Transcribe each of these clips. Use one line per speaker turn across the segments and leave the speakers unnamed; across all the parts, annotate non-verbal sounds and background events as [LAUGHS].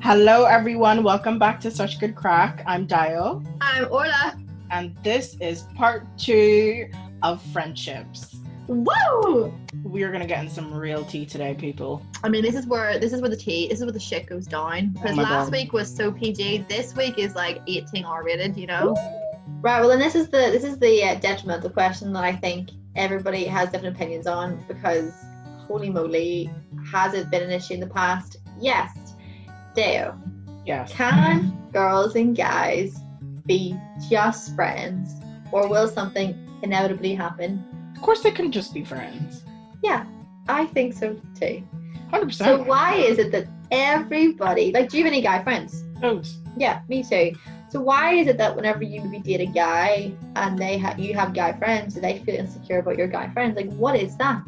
Hello, everyone. Welcome back to Such Good Crack. I'm Dio,
I'm Orla.
and this is part two of friendships.
Woo!
We're gonna get in some real tea today, people.
I mean, this is where this is where the tea, this is where the shit goes down. Because
Oh
last
God.
week was so PG. This week is like 18 R rated. You know. Right. Well, then this is the this is the uh, detrimental question that I think everybody has different opinions on because holy moly, has it been an issue in the past? Yes. Deo,
Yes.
can girls and guys be just friends, or will something inevitably happen?
Of course, they can just be friends.
Yeah, I think so too.
100%.
So why is it that everybody like do you have any guy friends?
Those.
Yeah, me too. So why is it that whenever you maybe date a guy and they have you have guy friends, do they feel insecure about your guy friends? Like what is that?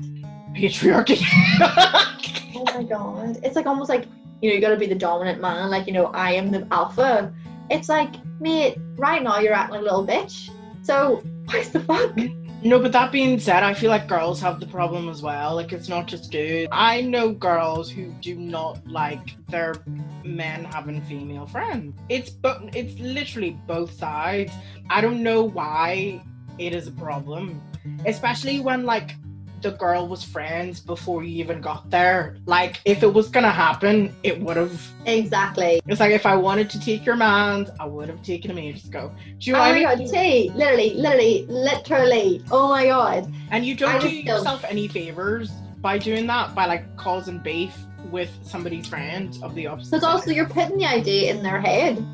Patriarchy. [LAUGHS]
Oh my god. It's like almost like, you know, you gotta be the dominant man, like, you know, I am the alpha. It's like, mate, right now you're acting a little bitch. So [LAUGHS] what's the fuck?
no, but that being said, I feel like girls have the problem as well. Like it's not just dudes. I know girls who do not like their men having female friends. It's but it's literally both sides. I don't know why it is a problem, especially when like the girl was friends before you even got there. Like if it was gonna happen, it would have.
Exactly.
It's like if I wanted to take your man, I would have taken him ages ago. Do you know
Oh my god, literally, literally, literally. Oh my god.
And you don't
I
do
just don't-
yourself any favors by doing that, by like causing beef with somebody's friend of the opposite.
Because also you're putting the idea in their head.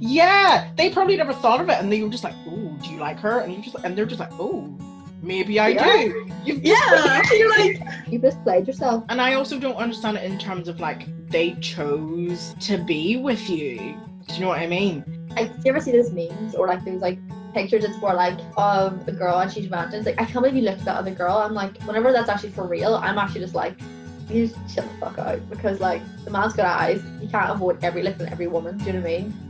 yeah, they probably never thought of it, and they were just like, "Oh, do you like her?" And you just and they're just like, "Oh, maybe I
Yeah.
do." You've just- [LAUGHS]
you're like you just played yourself.
and I also don't understand it in terms of like they chose to be with you. Do you know what I mean?
Like, do you ever see those memes or like those like pictures? It's more like of a girl and she's ranting. It's like I can't believe you looked at that other girl. I'm like, whenever that's actually for real, I'm actually just like, you just chill the fuck out because like the man's got eyes. You can't avoid every look from every woman. Do you know what I mean?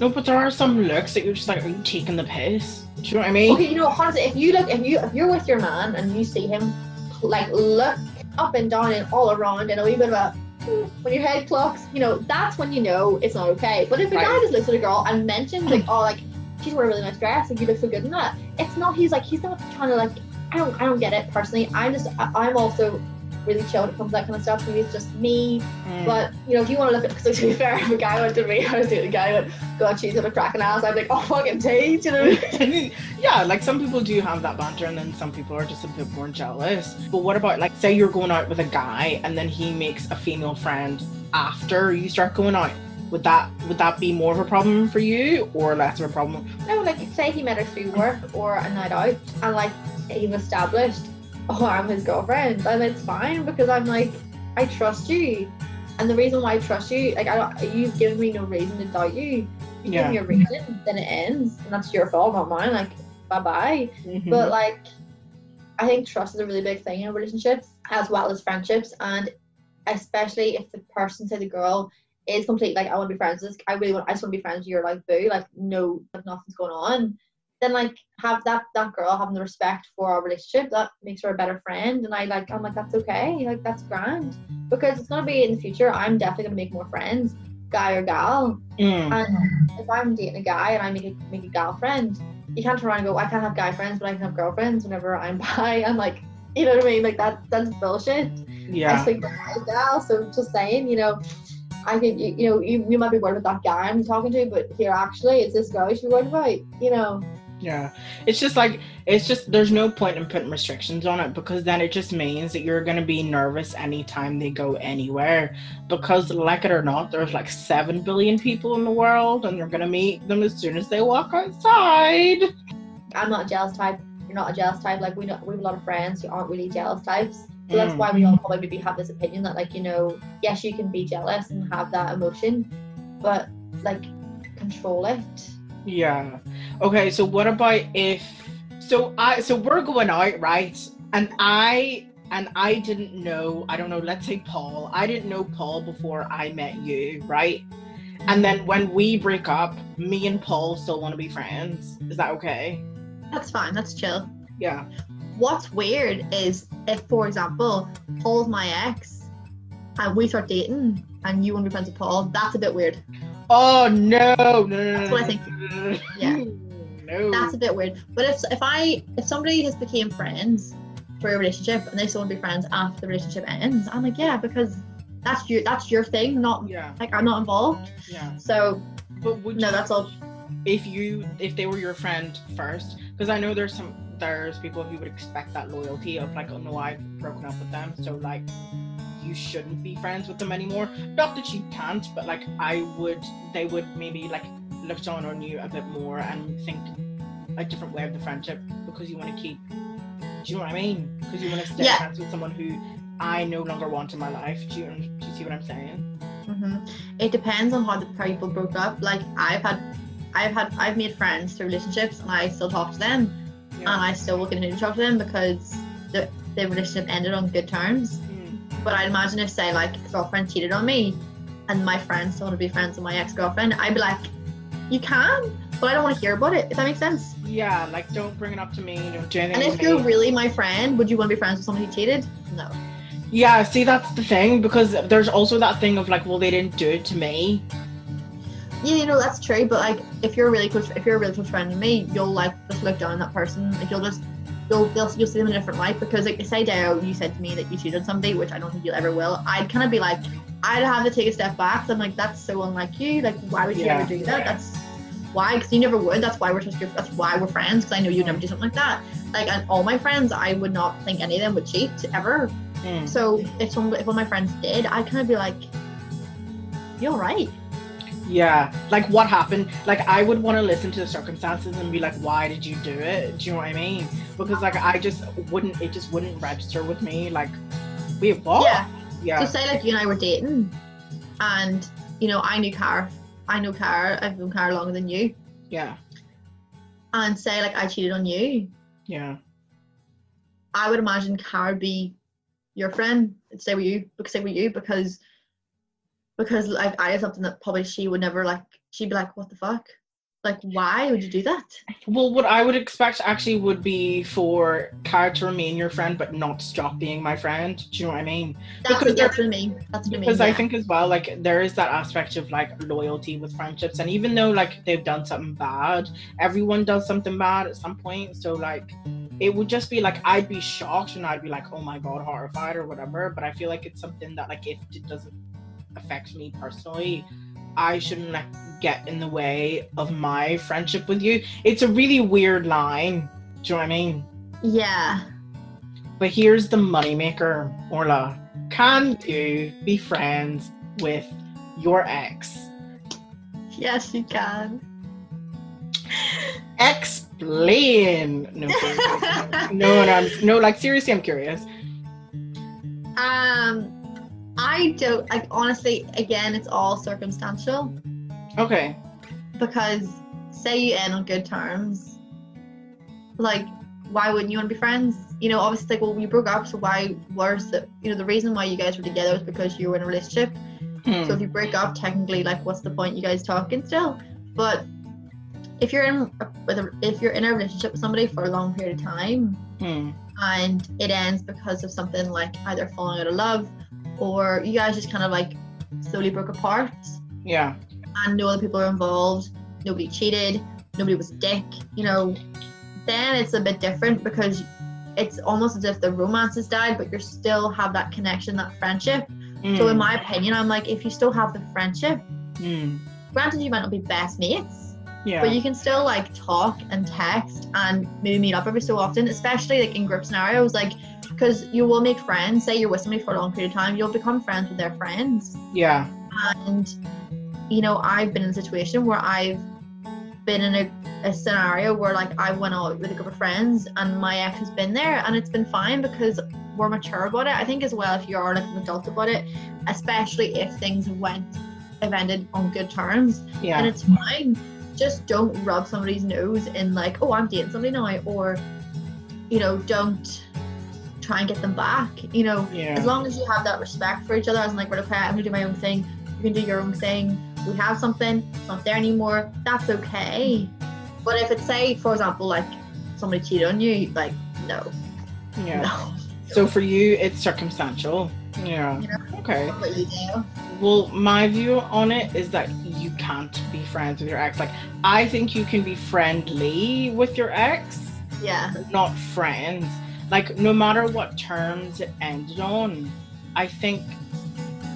No, but there are some looks that you're just like, oh, "Are you taking the piss?" Do you know what I mean?
Okay, you know, honestly, if you look, if you if you're with your man and you see him like look up and down and all around and a wee bit of a when your head clocks, you know, that's when you know it's not okay. But if a guy
Right.
just looks at a girl and mentions like, oh, like she's wearing a really nice dress, like you look so good in that, it's not. He's like, he's not trying to like. I don't, I don't get it personally. I'm just, I'm also really chill when it comes to that kind of stuff. Maybe it's just me,
Mm.
but you know, if you want to look at, because to be fair, if a guy went to [LAUGHS] me, I was dating a guy went, God, she's have a cracking ass. I'd be like, oh, fucking do you know? what I mean?
yeah, like some people do have that banter, and then some people are just a bit more jealous. But what about like, say you're going out with a guy, and then he makes a female friend after you start going out? Would that would that be more of a problem for you, or less of a problem?
No, like say he met her through work or a night out, and like he've established, oh, I'm his girlfriend, and it's fine because I'm like, I trust you, and the reason why I trust you, like I don't, you've given me no reason to doubt you. You
Yeah.
give me a reason, then it ends, and that's your fault, not mine. Like, bye bye.
Mhm.
But like, I think trust is a really big thing in relationships as well as friendships, and especially if the person, say the girl, is complete like I want to be friends with this. I really want. I just want to be friends with you. Like boo, like no, like nothing's going on. Then like have that that girl having the respect for our relationship that makes her a better friend. And I like I'm like that's okay. Like that's grand because it's gonna be in the future. I'm definitely gonna make more friends, guy or gal.
Mm.
And if I'm dating a guy and I make a make a gal friend, you can't turn around and go, I can't have guy friends, but I can have girlfriends whenever I'm [LAUGHS] bi. I'm like, you know what I mean? Like that that's bullshit. I
yeah.
speak to a gal, so just saying, you know, I think you, you know, you, you might be worried about that guy I'm talking to, but here actually it's this girl you should be worried about. You know.
Yeah. It's just like it's just there's no point in putting restrictions on it because then it just means that you're gonna be nervous anytime they go anywhere. Because like it or not, there's like seven billion people in the world and they're gonna meet them as soon as they walk outside.
I'm not a jealous type. You're not a jealous type. Like we know we have a lot of friends who aren't really jealous types. So that's
Mm.
why we all probably maybe have this opinion that like, you know, yes you can be jealous and have that emotion, but like control it.
Yeah. Okay, so what about if so I so we're going out, right? And I and I didn't know, I don't know, let's say Paul. I didn't know Paul before I met you, right? And then when we break up, me and Paul still want to be friends. Is that okay?
That's fine, that's chill.
Yeah.
What's weird is if, for example, Paul's my ex and we start dating and you want to be friends with Paul, that's a bit weird.
Oh no, no, no,
That's what I think. Yeah.
No.
That's a bit weird. But if if I if somebody has became friends for a relationship and they still want to be friends after the relationship ends, I'm like, yeah, because that's your that's your thing, not
yeah,
like I'm not involved.
yeah.
So
But would
no,
you,
that's all.
if you if they were your friend first, because I know there's some there's people who would expect that loyalty of like, oh no, I've broken up with them, so like you shouldn't be friends with them anymore. Not that you can't, but like I would, they would maybe like look down on you a bit more and think a different way of the friendship because you want to keep. Do you know what I mean? Because you want to stay
Yeah.
friends with someone who I no longer want in my life. Do you, do you see what I'm saying?
hmm It depends on how the people broke up. Like I've had, I've had, I've made friends through relationships, and I still talk to them, and I still will continue to talk to them because the the relationship ended on good terms. But I'd imagine if say like a girlfriend cheated on me, and my friends still want to be friends with my ex girlfriend, I'd be like, you can, but I don't want to hear about it. If that makes sense.
Yeah, like don't bring it up to me. Don't do anything.
And if you're
me.
really my friend, would you want to be friends with someone who cheated? No.
Yeah, see, that's the thing because there's also that thing of like, well, they didn't do it to me.
Yeah, you know that's true. But like, if you're a really close, if you're a really close friend to me, you'll like just look down on that person. Like you'll just you'll you'll, you'll see them in a different light because like say Dale, you said to me that you cheated on somebody, which I don't think you'll ever will. I'd kind of be like, I'd have to take a step back. 'cause I'm like, that's so unlike you. Like, why would you
Yeah.
ever do that? That's why, because you never would. That's why we're just good. That's why we're friends. Because I know you'd never do something like that. Like, and all my friends, I would not think any of them would cheat ever.
Mm.
So if some if one of my friends did, I'd kind of be like, you all right?
Yeah, like what happened? Like I would want to listen to the circumstances and be like, why did you do it? Do you know what I mean? Because like I just wouldn't, it just wouldn't register with me. Like, wait, what?
Yeah.
yeah,
So say like you and I were dating, and you know I knew Cara, I know Cara, I've known Cara longer than you,
yeah,
and say like I cheated on you,
yeah,
I would imagine Cara be your friend, stay with you, because stay with you because because like I did something that probably she would never like. She'd be like, "What the fuck? Like, why would you do that?"
Well, what I would expect actually would be for Cara to remain your friend, but not stop being my friend. Do you know what I mean?
That's
Because
that's what I mean. That's what I mean.
because I think as well, like there is that aspect of like loyalty with friendships, and even though like they've done something bad, everyone does something bad at some point. So like, it would just be like I'd be shocked and I'd be like, oh my god, horrified or whatever. But I feel like it's something that like if it doesn't affect me personally, I shouldn't get in the way of my friendship with you. It's a really weird line. Do you know what I mean?
yeah.
But here's the moneymaker, Orla. Can you be friends with your ex?
Yes, you can.
Explain. No, seriously. [LAUGHS] no, no, no. Like seriously, I'm curious.
Um, I don't like honestly. Again, it's all circumstantial
Okay.
because say you end on good terms, like why wouldn't you want to be friends? You know, obviously, like well, we broke up, so why? Where's the you know the reason why you guys were together was because you were in a relationship.
Hmm.
So if you break up, technically, like, what's the point? You guys talking still? But if you're in a, if you're in a relationship with somebody for a long period of time
Hmm.
and it ends because of something like either falling out of love or you guys just kind of like slowly broke apart
Yeah.
and no other people are involved, nobody cheated, nobody was dick, you know, then it's a bit different because it's almost as if the romance has died, but you still have that connection, that friendship. So in
Hmm.
my opinion, I'm like, if you still have the friendship,
Hmm.
granted you might not be best mates,
Yeah.
but you can still like talk and text and maybe meet up every so often, especially like in group scenarios, like because you will make friends. Say you're with somebody for a long period of time, you'll become friends with their friends.
yeah.
And you know, I've been in a situation where I've been in a, a scenario where like I went out with a group of friends and my ex has been there and it's been fine because we're mature about it. I think as well if you are like an adult about it, especially if things went have ended on good terms,
Yeah.
and it's fine. Just don't rub somebody's nose in like, oh, I'm dating somebody now, or you know, don't try and get them back. You know, as long as you have that respect for each other, as in like, right, okay, I'm gonna do my own thing. You can do your own thing. We have something, it's not there anymore. That's okay. But if it's say, for example, like somebody cheated on you, like no,
Yeah.
no.
So for you, it's circumstantial. Yeah.
You know?
Okay.
What you do?
Well, my view on it is that you can't be friends with your ex. Like, I think you can be friendly with your ex,
Yeah.
not friends. Like, no matter what terms it ended on, I think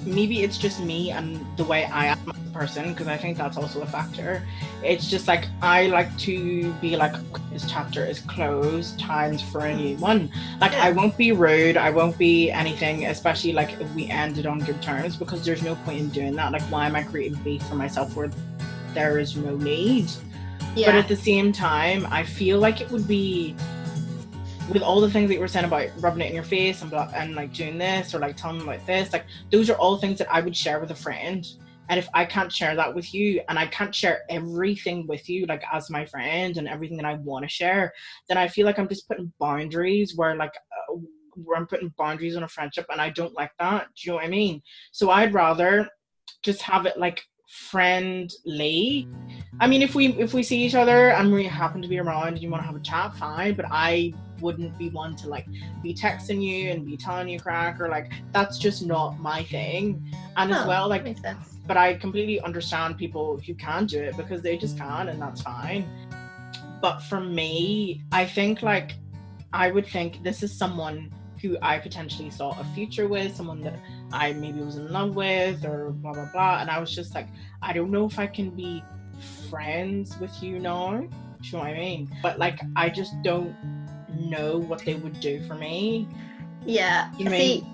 maybe it's just me and the way I am person, because I think that's also a factor. It's just like I like to be like, this chapter is closed, times for a new one. Like, I won't be rude, I won't be anything, especially like if we ended on good terms, because there's no point in doing that. Like, why am I creating beef for myself where there is no need?
Yeah.
But at the same time, I feel like it would be with all the things that you were saying about rubbing it in your face and blah, and like doing this or like telling them about this, like those are all things that I would share with a friend. And if I can't share that with you and I can't share everything with you, like as my friend and everything that I want to share, then I feel like I'm just putting boundaries where like uh, where I'm putting boundaries on a friendship and I don't like that. Do you know what I mean? So I'd rather just have it like friendly. I mean, if we if we see each other and we happen to be around and you want to have a chat, fine. But I wouldn't be one to like be texting you and be telling you crack or like that's just not my thing. And as
No,
well,
that
like
makes sense.
But I completely understand people who can do it because they just can, and that's fine. But for me, I think like I would think this is someone who I potentially saw a future with, someone that I maybe was in love with, or blah blah blah. And I was just like, I don't know if I can be friends with you now. Do you know what I mean? But like, I just don't know what they would do for me.
Yeah.
You
See,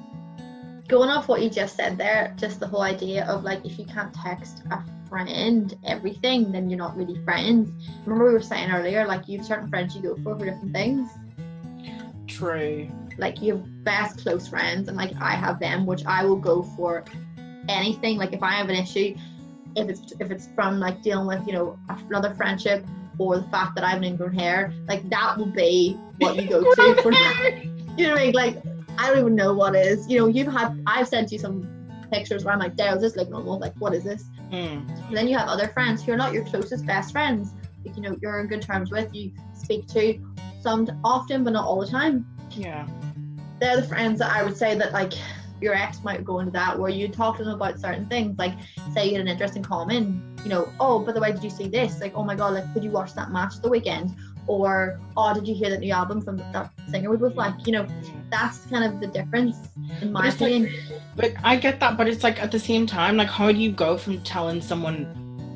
going off what you just said there, just the whole idea of like if you can't text a friend everything, then you're not really friends. Remember we were saying earlier, like you have certain friends you go for for different things.
True.
Like you have best close friends, and like I have them, which I will go for anything. Like if I have an issue, if it's if it's from like dealing with you know another friendship or the fact that I have an ingrown hair, like that will be what you go to [LAUGHS] for. You know what I mean? Like I don't even know what is. You know, you've had I've sent you some pictures where I'm like, Dale, is this like normal? Like what is this?
Hmm.
And then you have other friends who are not your closest best friends. Like, you know, you're in good terms with, you speak to some often but not all the time.
Yeah.
They're the friends that I would say that like your ex might go into that where you talk to them about certain things, like say you had an interest in common, you know, oh by the way, did you see this? Like, oh my god, like did you watch that match the weekend? Or oh did you hear that new album from that singer we both like? You know, that's kind of the difference in my
it's like-
opinion.
But I get that, but it's like at the same time, like how do you go from telling someone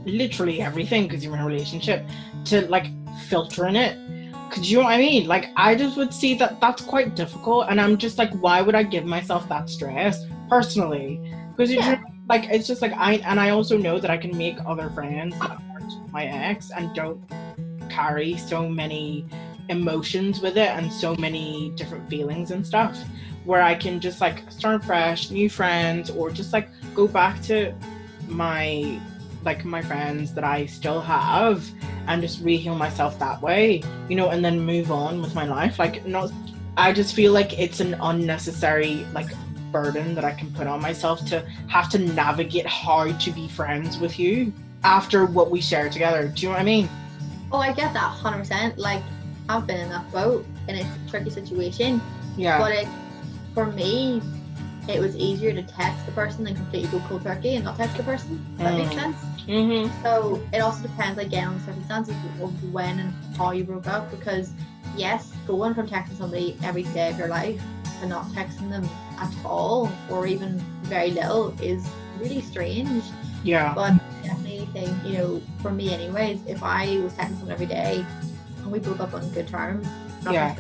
literally everything because you're in a relationship to like filtering it? Cause you know what I mean? Like I just would see that that's quite difficult, and I'm just like, why would I give myself that stress personally? Because it's
Yeah.
like it's just like I and I also know that I can make other friends that aren't my ex and don't carry so many emotions with it and so many different feelings and stuff where I can just like start fresh, new friends, or just like go back to my like my friends that I still have and just re-heal myself that way, you know, and then move on with my life. Like not I just feel like it's an unnecessary like burden that I can put on myself to have to navigate how to be friends with you after what we share together. Do you know what I mean?
Oh, I get that 100%. Like, I've been in that boat and it's a tricky situation.
Yeah.
But it, for me, it was easier to text the person than completely go cold turkey and not text the person. Does that make
Mm.
sense?
mm-hmm.
So it also depends again on the circumstances of when and how you broke up. Because yes, going from texting somebody every day of your life to not texting them at all or even very little is really strange.
Yeah.
But think, you know, for me anyways, if I was texting someone every day and we broke up on good terms, not
Yeah.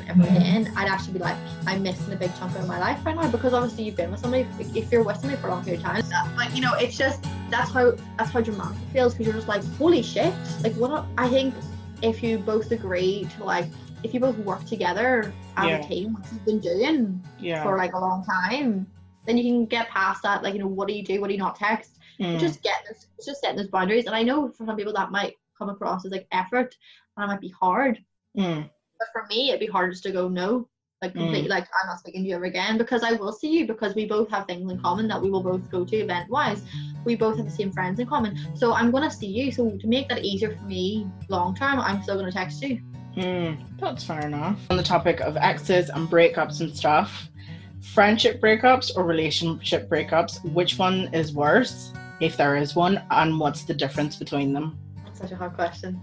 I'd actually be like, I'm missing a big chunk of my life right now because obviously you've been with somebody if- if you're with somebody for a long period of time. But you know, it's just that's how that's how dramatic it feels because you're just like, holy shit. Like what I think if you both agree to like if you both work together as
Yeah.
a team, which you've been doing
Yeah.
for like a long time, then you can get past that, like, you know, what do you do, what do you not text?
Mm.
just get this, it's just setting those boundaries. And I know for some people that might come across as like effort and it might be hard.
Mm.
But for me, it'd be hard just to go no, like completely, like I'm not speaking to you ever again because I will see you because we both have things in common that we will both go to event wise. We both have the same friends in common, so I'm gonna see you. So to make that easier for me long term, I'm still gonna text you.
Mm, that's fair enough. On the topic of exes and breakups and stuff, friendship breakups or relationship breakups, which one is worse, if there is one, and what's the difference between them?
That's such a hard question.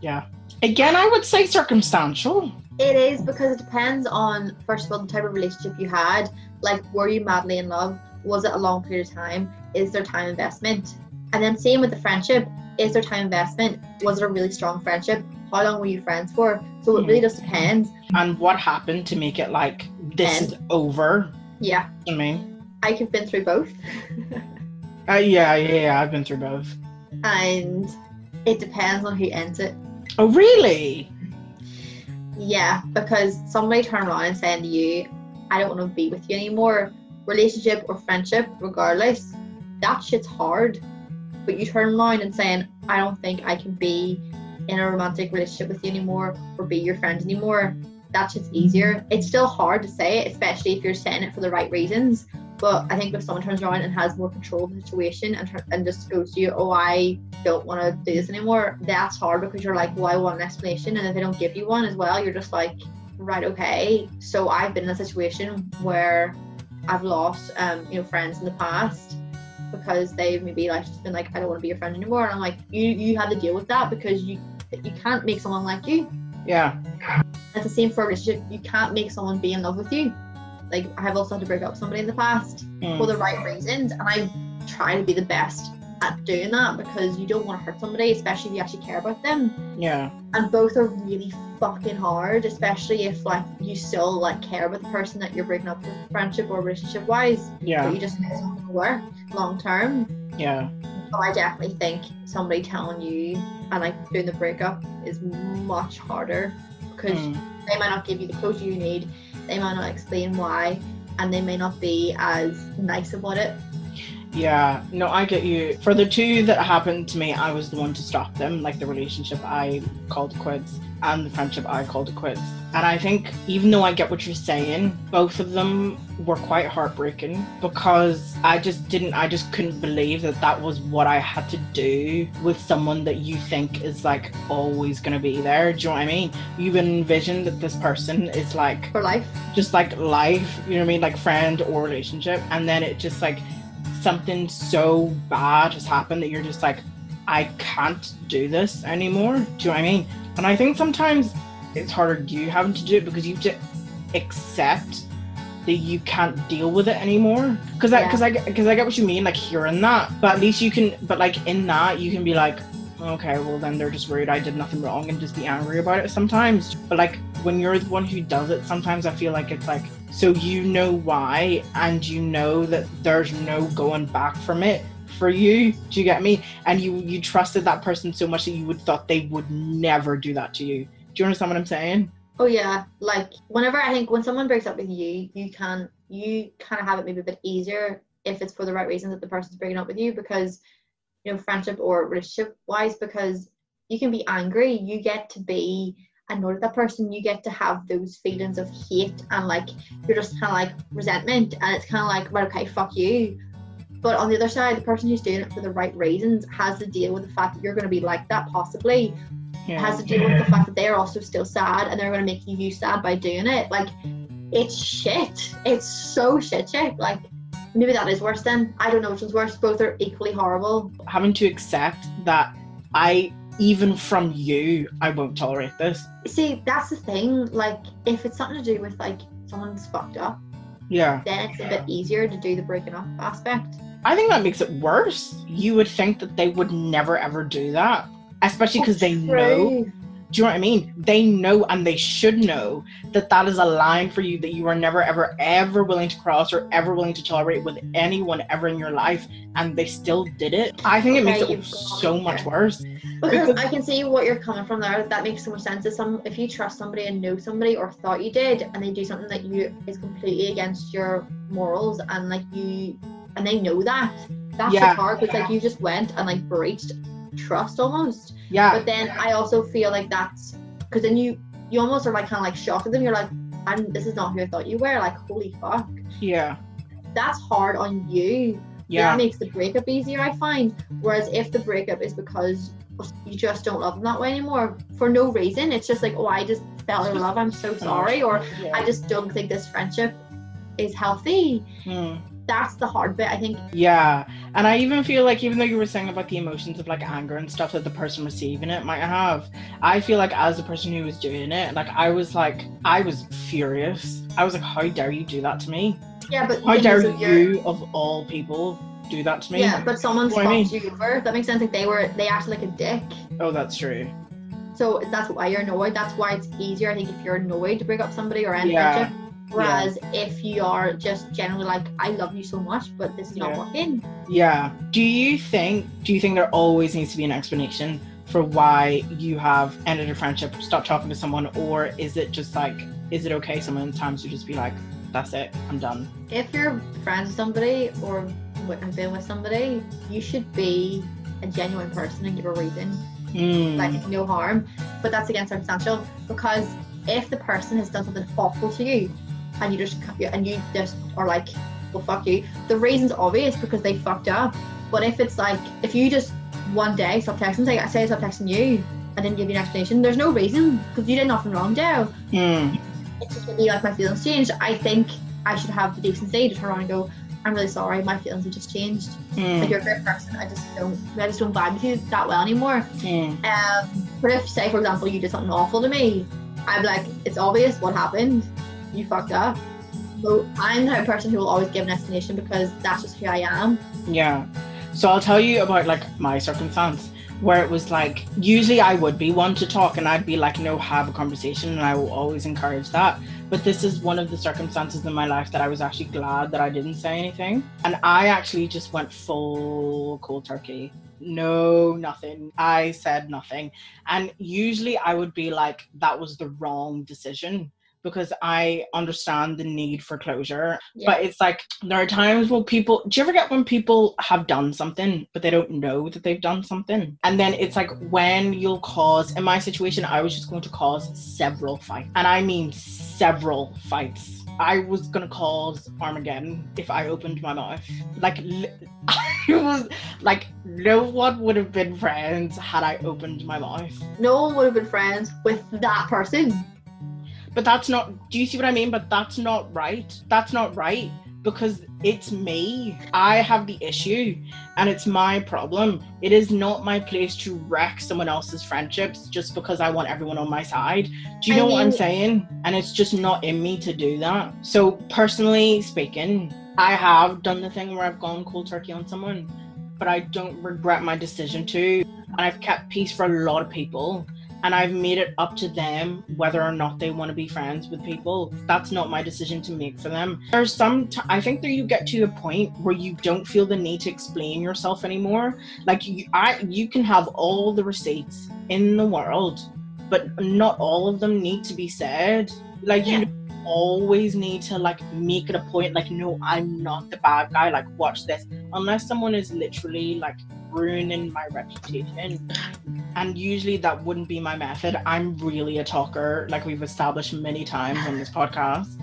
Yeah. Again, I would say circumstantial.
It is because it depends on first of all the type of relationship you had. Like, were you madly in love? Was it a long period of time? Is there time investment? And then same with the friendship. Is there time investment? Was it a really strong friendship? How long were you friends for? So it really just depends.
And what happened to make it like this is over?
Yeah,
I mean,
I have been through both. [LAUGHS]
uh, yeah, yeah, yeah, I've been through both.
and it depends on who ends it.
Oh, really?
Yeah, because somebody turn around and saying to you, I don't want to be with you anymore, relationship or friendship, regardless, that shit's hard. But you turn around and saying, I don't think I can be in a romantic relationship with you anymore or be your friend anymore, that shit's easier. It's still hard to say it, especially if you're saying it for the right reasons. But I think if someone turns around and has more control of the situation and, and just goes to you, oh, I don't want to do this anymore, that's hard because you're like, well, I want an explanation. And if they don't give you one as well, you're just like, right, okay. So I've been in a situation where I've lost, um, you know, friends in the past because they've maybe like just been like, I don't want to be your friend anymore. And I'm like, you you have to deal with that because you you can't make someone like you.
Yeah.
It's the same for a relationship. You can't make someone be in love with you. Like I've also had to break up somebody in the past
Mm.
for the right reasons, and I try to be the best at doing that because you don't want to hurt somebody, especially if you actually care about them.
Yeah.
And both are really fucking hard, especially if like you still like care about the person that you're breaking up with, friendship or relationship wise. But
Yeah.
you just know it's not gonna work long term.
Yeah.
So I definitely think somebody telling you and like doing the breakup is much harder because
Mm.
they might not give you the closure you need, they might not explain why, and they may not be as nice about it.
Yeah, no, I get you. For the two that happened to me, I was the one to stop them. Like the relationship I called quits and the friendship I called quits. And I think even though I get what you're saying, both of them were quite heartbreaking because I just didn't, I just couldn't believe that that was what I had to do with someone that you think is like always going to be there. Do you know what I mean? You envision that this person is like
For life.
just like life, you know what I mean, like friend or relationship, and then it just like something so bad has happened that you're just like, I can't do this anymore. Do you know what I mean? And I think sometimes it's harder you having to do it because you have to accept that you can't deal with it anymore. Because I,
Yeah.
because I, because I get what you mean, like hearing that, but at least you can, but like in that you can be like, okay, well then they're just worried I did nothing wrong and just be angry about it sometimes. But like when you're the one who does it, sometimes I feel like it's like so you know why and you know that there's no going back from it for you. Do you get me? And you you trusted that person so much that you would thought they would never do that to you. Do you understand what I'm saying?
Oh yeah, like whenever I think when someone breaks up with you, you can you kind of have it maybe a bit easier if it's for the right reasons that the person's breaking up with you because you know friendship or relationship wise because you can be angry, you get to be annoyed at that person, you get to have those feelings of hate and like you're just kind of like resentment and it's kind of like right okay fuck you. But on the other side, the person who's doing it for the right reasons has to deal with the fact that you're going to be like that possibly it has to deal with the fact that they're also still sad and they're going to make you sad by doing it. Like, it's shit. It's so shit shit. Like, maybe that is worse then. I don't know which one's worse. Both are equally horrible.
having to accept that I even from you I won't tolerate this.
See, that's the thing. Like, if it's something to do with like someone's fucked up,
Yeah.
then it's a bit easier to do the breaking up aspect.
I think that makes it worse. You would think that they would never ever do that. Especially because they know.
True.
Do you know what I mean? They know and they should know that that is a line for you that you are never, ever, ever willing to cross or ever willing to tolerate with anyone ever in your life, and they still did it. I think it makes it so
me
much worse.
Because
Because-
I can see what you're coming from there. That makes so much sense. If some, if you trust somebody and know somebody or thought you did, and they do something that you is completely against your morals, and like you, and they know that, that's
Yeah.
yeah. hard because like you just went and like breached trust almost.
Yeah,
But then I also feel like that's because then you you almost are like kind of like shocked at them. You're like, I'm this is not who I thought you were. Like holy fuck,
yeah,
that's hard on you
yeah,
that makes the breakup easier, I find. Whereas if the breakup is because you just don't love them that way anymore for no reason, it's just like, oh, I just fell in love, I'm so [LAUGHS] sorry, or I just don't think this friendship is healthy.
Hmm.
That's the hard bit, I think.
Yeah. And I even feel like, even though you were saying about the emotions of like anger and stuff that the person receiving it might have, I feel like as the person who was doing it, like I was like, I was furious. I was like, how dare you do that to me?
Yeah, but
How dare
you're-
of all people, do that to me?
Yeah, but someone
What I mean.
fucked you over. That makes sense. Like they were, they acted like a dick.
Oh, that's true.
So that's why you're annoyed. That's why it's easier, I think, if you're annoyed to break up somebody or end
Yeah.
friendship. Whereas if you are just generally like, I love you so much, but this is not working.
Yeah. Do you think do you think there always needs to be an explanation for why you have ended a friendship, stopped talking to someone, or is it just like is it okay sometimes to just be like, that's it, I'm done?
If you're friends with somebody or have been with somebody, you should be a genuine person and give a reason.
Hmm.
like no harm, but that's again circumstantial because if the person has done something awful to you and you just and you just are like, well fuck you, the reason's obvious because they fucked up. But if it's like if you just one day stop texting, say I say I stop texting you, I didn't give you an explanation, there's no reason because you did nothing wrong, Joe.
Hmm.
It's just gonna be like my feelings changed. I think I should have the decency to turn around and go, I'm really sorry, my feelings have just changed.
Hmm.
Like you're a great person, I just don't I just don't vibe with you that well anymore.
Hmm.
Um, but if, say, for example, you did something awful to me, I'd be like, it's obvious what happened. You fucked up. So I'm the type of person who will always give an explanation because that's just who I am.
Yeah. So I'll tell you about like my circumstance where it was like usually I would be one to talk and I'd be like, no, have a conversation and I will always encourage that. But this is one of the circumstances in my life that I was actually glad that I didn't say anything. And I actually just went full cold turkey. No, nothing. I said nothing. And usually I would be like, that was the wrong decision because I understand the need for closure. But it's like there are times when people do you ever get when people have done something but they don't know that they've done something? And then it's like when you'll cause in my situation, I was just going to cause several fights. And I mean several fights. I was gonna cause Armageddon if I opened my mouth. Like li- [LAUGHS] it was like no one would have been friends had I opened my mouth.
no one would have been friends with that person.
But that's not, do you see what I mean? But that's not right. That's not right because it's me. I have the issue and it's my problem. It is not my place to wreck someone else's friendships just because I want everyone on my side. Do you
I
know what I'm saying? And it's just not in me to do that. So, personally speaking, I have done the thing where I've gone cold turkey on someone, but I don't regret my decision to. And I've kept peace for a lot of people and I've made it up to them whether or not they want to be friends with people. That's not my decision to make for them. There's some, t- I think that you get to a point where you don't feel the need to explain yourself anymore. Like you, I, you can have all the receipts in the world, but not all of them need to be said. Like
Yeah.
you always need to like make it a point. Like no, I'm not the bad guy. Like watch this. Unless someone is literally like ruining my reputation and usually that wouldn't be my method. I'm really a talker, like we've established many times on this podcast.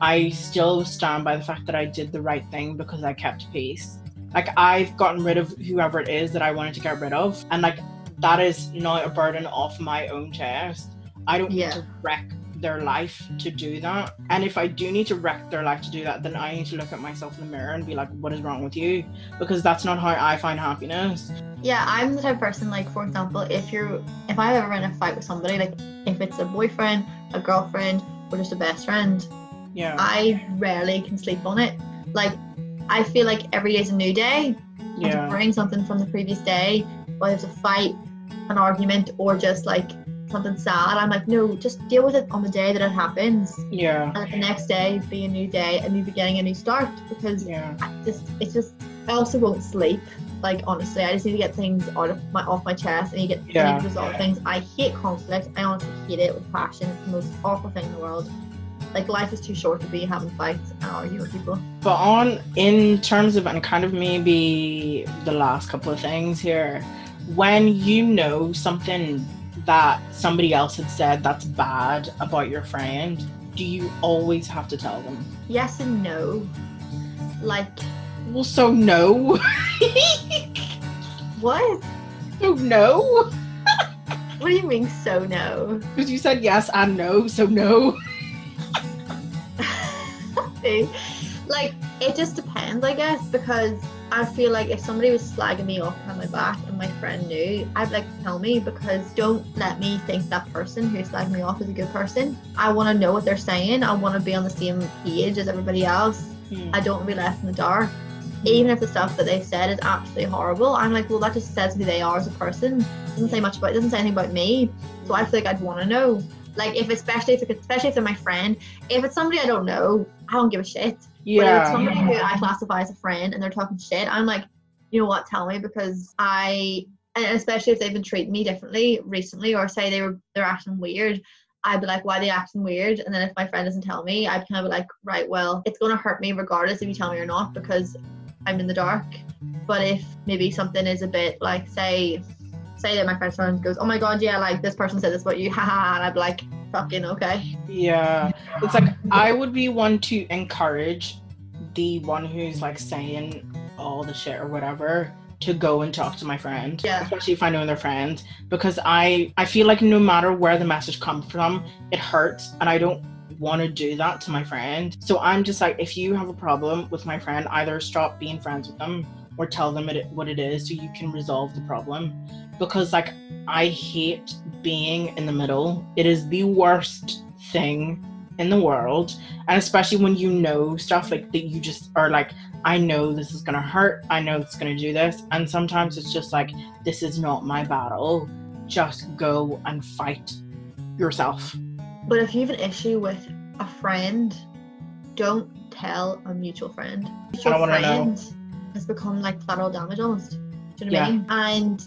I still stand by the fact that I did the right thing because I kept peace. Like I've gotten rid of whoever it is that I wanted to get rid of, and like that is not a burden off my own chest. I don't
Yeah.
need to wreck their life to do that. And if I do need to wreck their life to do that, then I need to look at myself in the mirror and be like, what is wrong with you? Because that's not how I find happiness.
Yeah, I'm the type of person like for example, if you're if I ever in a fight with somebody, like if it's a boyfriend, a girlfriend, or just a best friend,
Yeah.
I rarely can sleep on it. Like I feel like every day is a new day. And to
yeah.
bring something from the previous day, whether it's a fight, an argument, or just like something sad, I'm like, no, just deal with it on the day that it happens.
Yeah.
And the next day be a new day, a new beginning, a new start. Because
Yeah.
I just it's just I also won't sleep. Like honestly, I just need to get things out of my off my chest and you get
Yeah.
I need to resolve things. I hate conflict. I honestly hate it with passion. It's the most awful thing in the world. Like life is too short to be having fights and arguing with people.
But on in terms of and kind of maybe the last couple of things here, when you know something that somebody else had said that's bad about your friend, do you always have to tell them?
Yes and no. Like
Well, so no. [LAUGHS]
what?
so no.
What do you mean so no?
Because you said yes and no, so no. [LAUGHS]
Like it just depends, I guess, because I feel like if somebody was slagging me off behind my back and my friend knew, I'd like to tell me because don't let me think that person who's slagging me off is a good person. I want to know what they're saying. I want to be on the same page as everybody else.
Hmm.
I don't want to be left in the dark. Even if the stuff that they've said is absolutely horrible, I'm like, well, that just says who they are as a person. It doesn't say much about. It doesn't say anything about me. So I feel like I'd want to know. Like if especially if it's, especially if they're my friend, if it's somebody I don't know, I don't give a shit. But if it's
Yeah.
somebody who I classify as a friend and they're talking shit, I'm like, you know what, tell me because I and especially if they've been treating me differently recently or say they were they're acting weird, I'd be like, why are they acting weird? And then if my friend doesn't tell me, I'd kind of be like, right, well, it's gonna hurt me regardless if you tell me or not because I'm in the dark. But if maybe something is a bit like say say that my friend friend goes, Oh my god, yeah, like this person said this about you, [LAUGHS] haha and I'd be like, fucking okay.
Yeah. It's like I would be one to encourage the one who's like saying all the shit or whatever to go and talk to my friend.
Yeah.
Especially if I know they're friends. Because I I feel like no matter where the message comes from, it hurts and I don't want to do that to my friend. So I'm just like if you have a problem with my friend, either stop being friends with them or tell them it, what it is so you can resolve the problem. Because like I hate being in the middle. It is the worst thing in the world. And especially when you know stuff like that, you just are like, I know this is gonna hurt. I know it's gonna do this. And sometimes it's just like, this is not my battle. Just go and fight yourself.
But if you have an issue with a friend, don't tell a mutual friend.
I don't wanna know.
Has become like collateral damage almost. Do you know what I mean? And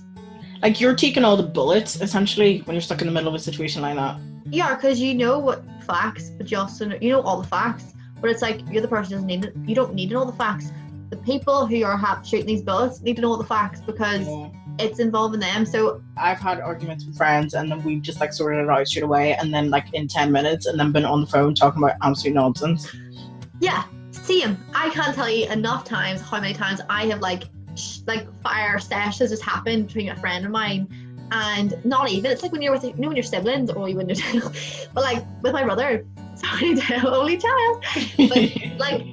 Like you're taking all the bullets essentially when you're stuck in the middle of a situation like that.
yeah, because you know what facts, but you also know, you know all the facts. But it's like you're the person who doesn't need it. You don't need to know all the facts. The people who are ha- shooting these bullets need to know all the facts because
Yeah.
it's involving them. So
I've had arguments with friends and then we've just like sorted it out straight away and then like in 10 minutes and then been on the phone talking about absolute nonsense.
yeah, same. I can't tell you enough times how many times I have like sh- like fire sesh has just happened between a friend of mine and not even it's like when you're with you know when your siblings or you when you're [LAUGHS] but like with my brother [LAUGHS] sorry [LAUGHS] only child but like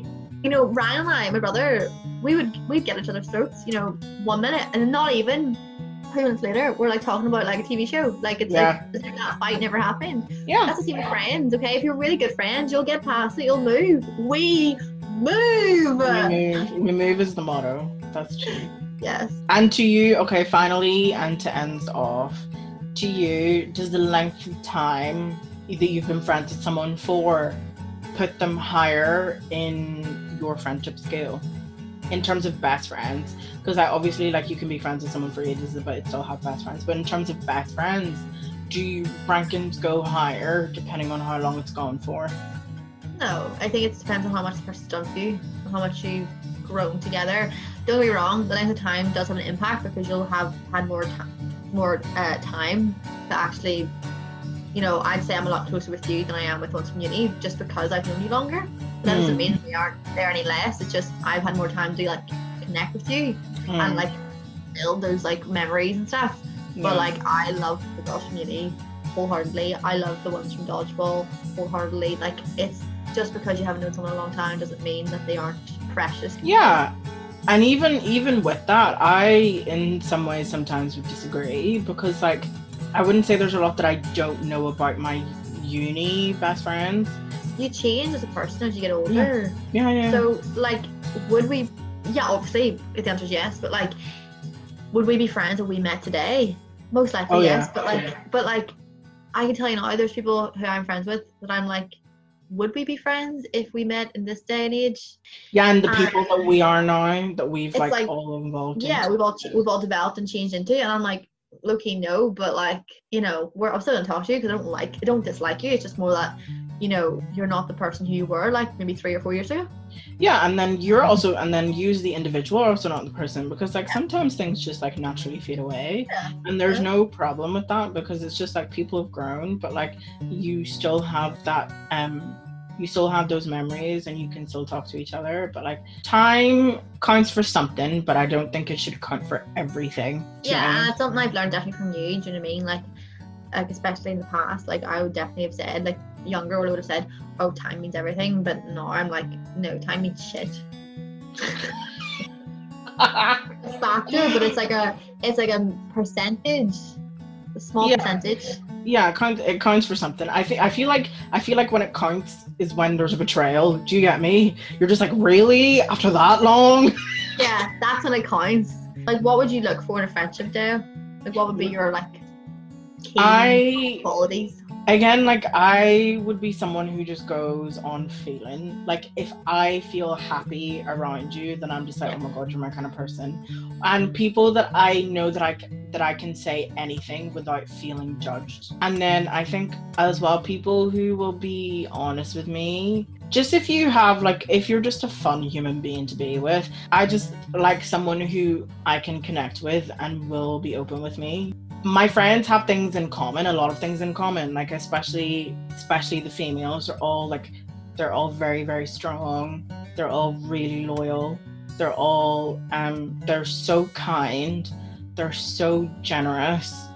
you know Ryan and I my brother we would we'd get each other's throats you know one minute and not even two minutes later we're like talking about like a TV show like it's
Yeah.
like, it's like that fight never happened
yeah.
that's the same with friends, okay? If you're really good friends, you'll get past it, you'll move. We move!
We move, we move is the motto. That's true.
Yes.
And to you, okay, finally, and to end off, to you, does the length of time that you've been friends with someone for put them higher in your friendship scale in terms of best friends? Because I obviously, like, you can be friends with someone for ages, but still have best friends. But in terms of best friends, do rankings go higher depending on how long it's gone for?
No, I think it depends on how much the person's done for you, and how much you've grown together. Don't get me wrong, the length of time does have an impact because you'll have had more time, more uh, time to actually, you know, I'd say I'm a lot closer with you than I am with ones from uni, just because I've known you longer. But that doesn't
Mm.
mean we aren't there any less. It's just I've had more time to like connect with you and
Hmm,
like build those like memories and stuff. But like I love the girls from uni wholeheartedly. I love the ones from dodgeball wholeheartedly. Like it's just because you haven't known someone a long time doesn't mean that they aren't precious.
Yeah. And even even with that, I in some ways sometimes would disagree because like I wouldn't say there's a lot that I don't know about my uni best friends.
You change as a person as you get older.
Yeah, yeah.
So like would we yeah, obviously the answer is yes, but like would we be friends if we met today? Most likely
Oh,
yes.
yeah.
But like but like I can tell you now there's people who I'm friends with that I'm like would we be friends if we met in this day and age?
yeah, and the
uh,
people that we are now that we've like,
like-
all involved.
yeah,
in.
we've all ch- we've all developed and changed into and I'm like, low no, but like you know, we're I'm still gonna talk to you because I don't like I don't dislike you. It's just more that you know you're not the person who you were like maybe three or four years ago.
Yeah, and then you're also and then use the individual also not the person because like sometimes things just like naturally fade away.
Yeah.
And there's
Yeah.
no problem with that because it's just like people have grown, but like you still have that um you still have those memories and you can still talk to each other. But like time counts for something, but I don't think it should count for everything. Do you know
Yeah, and something I've learned definitely from you. Do you know what I mean? Like, like especially in the past, like I would definitely have said like younger, I would have said, "Oh, time means everything," but no, I'm like, no, time means shit. [LAUGHS] factor, but it's like a it's like a percentage, a small
Yeah.
percentage.
yeah, it counts. It counts for something. I think. I feel like. I feel like when it counts is when there's a betrayal. Do you get me? You're just like, really? After that long? [LAUGHS]
Yeah, that's when it counts. Like, what would you look for in a friendship, Dale? Like, what would be your like key
I
qualities?
Again like i would be someone who just goes on feeling. Like if i feel happy around you then i'm just like oh my god you're my kind of person. And people that i know that i that i can say anything without feeling judged. And then i think as well people who will be honest with me just if you have like if you're just a fun human being to be with i just like someone who i can connect with and will be open with me my friends have things in common a lot of things in common like especially especially the females are all like they're all very very strong. They're all really loyal. They're all um they're so kind. They're so generous.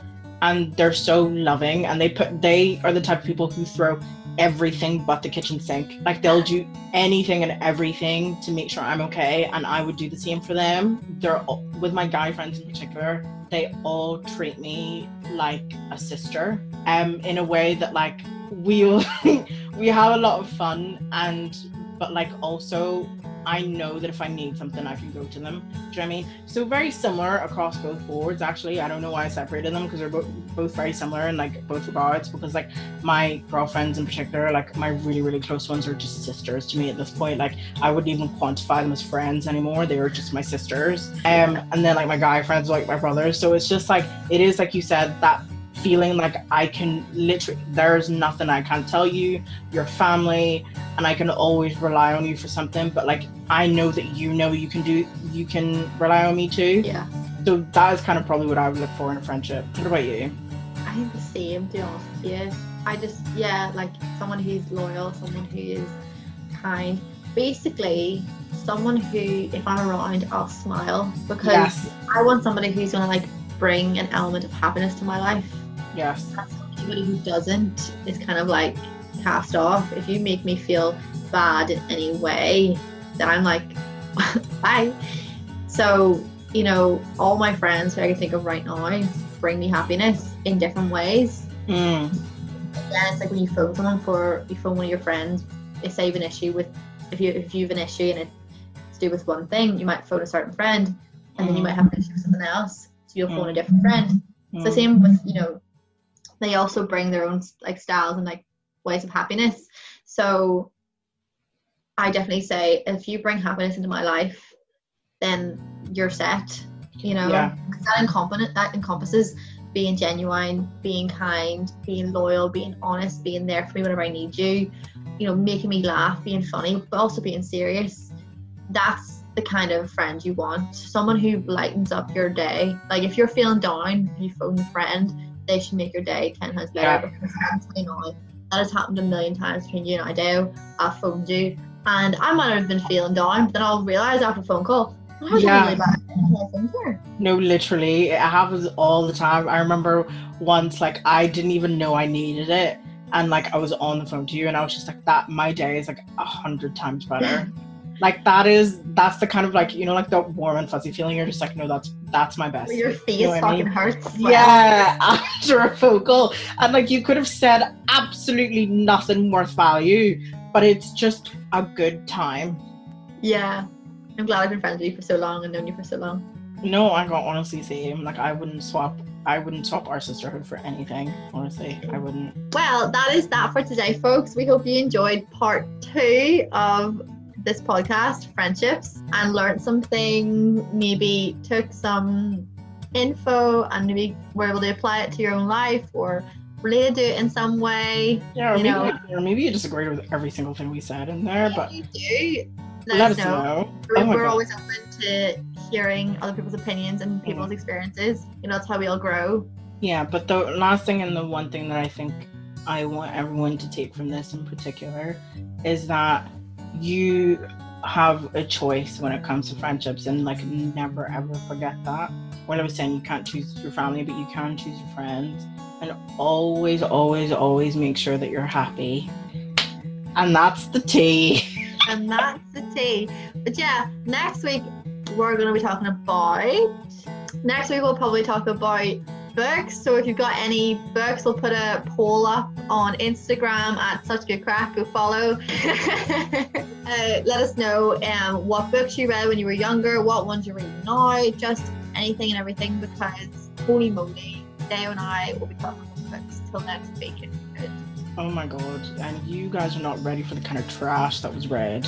And they're so loving. And they put they are the type of people who throw everything but the kitchen sink. Like they'll do anything and everything to make sure i'm okay and i would do the same for them. They're all, with my guy friends in particular they all treat me like a sister um in a way that like we'll [LAUGHS] we have a lot of fun and but like also I know that if I need something I can go to them. Do you know what I mean? So very similar across both boards actually. I don't know why I separated them because they're both both very similar in like both regards because like my girlfriends in particular, like my really, really close ones are just sisters to me at this point. Like I wouldn't even quantify them as friends anymore. They are just my sisters. Um and then like my guy friends like my brothers. So it's just like it is like you said, that feeling like I can literally there's nothing I can't tell you, your family, and I can always rely on you for something. But like I know that you know you can do you can rely on me too.
Yeah,
So that is kind of probably what I would look for in a friendship. What about you?
I think the same. To be honest with you, I just yeah, like someone who's loyal, someone who is kind. Basically, someone who, if I'm around, I'll smile because
Yes.
I want somebody who's gonna like bring an element of happiness to my life.
Yes.
Anybody who doesn't is kind of like cast off. If you make me feel bad in any way, then I'm like, [LAUGHS] bye. So, you know, all my friends who I can think of right now bring me happiness in different ways.
Mm.
Then it's like when you phone someone for you phone one of your friends, if say you have an issue with if you if you have an issue and it's to do with one thing, you might phone a certain friend and then you
Mm.
might have an issue with something else. So you'll phone
Mm.
a different friend.
Mm.
So same with you know, they also bring their own like styles and like ways of happiness. So I definitely say if you bring happiness into my life, then you're set. You know,
Yeah.
that encompass that encompasses being genuine, being kind, being loyal, being honest, being there for me whenever I need you. You know, making me laugh, being funny, but also being serious. That's the kind of friend you want. Someone who lightens up your day. Like if you're feeling down, you phone a friend, they should make your day ten times better. Because you now, that has happened a million times between you and I do. I've phoned you and I might have been feeling down, but then I'll realise after a phone call, oh, I was
Yeah.
really bad. I.
No, literally, it happens all the time. I remember once, like, I didn't even know I needed it, and like, I was on the phone to you, and I was just like, "That my day is like a hundred times better." [LAUGHS] like that is that's the kind of like you know like the warm and fuzzy feeling. You're just like, no, that's that's my best.
Your face
You know what I
fucking
mean?
hurts. well.
Yeah, after a phone call, and like you could have said absolutely nothing worth value, but it's just a good time.
Yeah. I'm glad I've been friends with you for so long and known you for so long.
No, I got honestly same. Like I wouldn't swap. I wouldn't swap our sisterhood for anything. Honestly, I wouldn't.
Well, that is that for today, folks. We hope you enjoyed part two of this podcast, Friendships, and learned something, maybe took some info and maybe were able to apply it to your own life or related to it in some way.
Yeah, or
You
maybe, or maybe you disagree with every single thing we said in there, but
you do, let,
let
us know.
know.
We're,
Oh
we're
God.
always open to hearing other people's opinions and people's experiences. You know, that's how we all grow.
Yeah, but the last thing and the one thing that I think I want everyone to take from this in particular is that you have a choice when it comes to friendships and like never ever forget that. What I was saying, you can't choose your family, but you can choose your friends. And always, always, always make sure that you're happy. And that's the tea.
and that's the tea. But yeah, next week we're going to be talking about. Next week we'll probably talk about books. So if you've got any books, we'll put a poll up on Instagram at Such Good Crack. Go follow. [LAUGHS] uh, let us know um, what books you read when you were younger, what ones you're reading now, just anything and everything. Because holy moly, Dale and I will be talking about books till next week.
Oh my god. And you guys are not ready for the kind of trash that was read.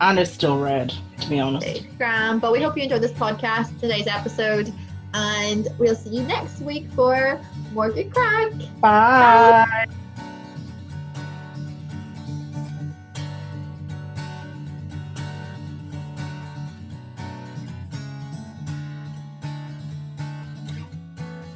And it's still read, to be honest.
Instagram. But we hope you enjoyed this podcast, today's episode. And we'll see you next week for more good crack.
Bye.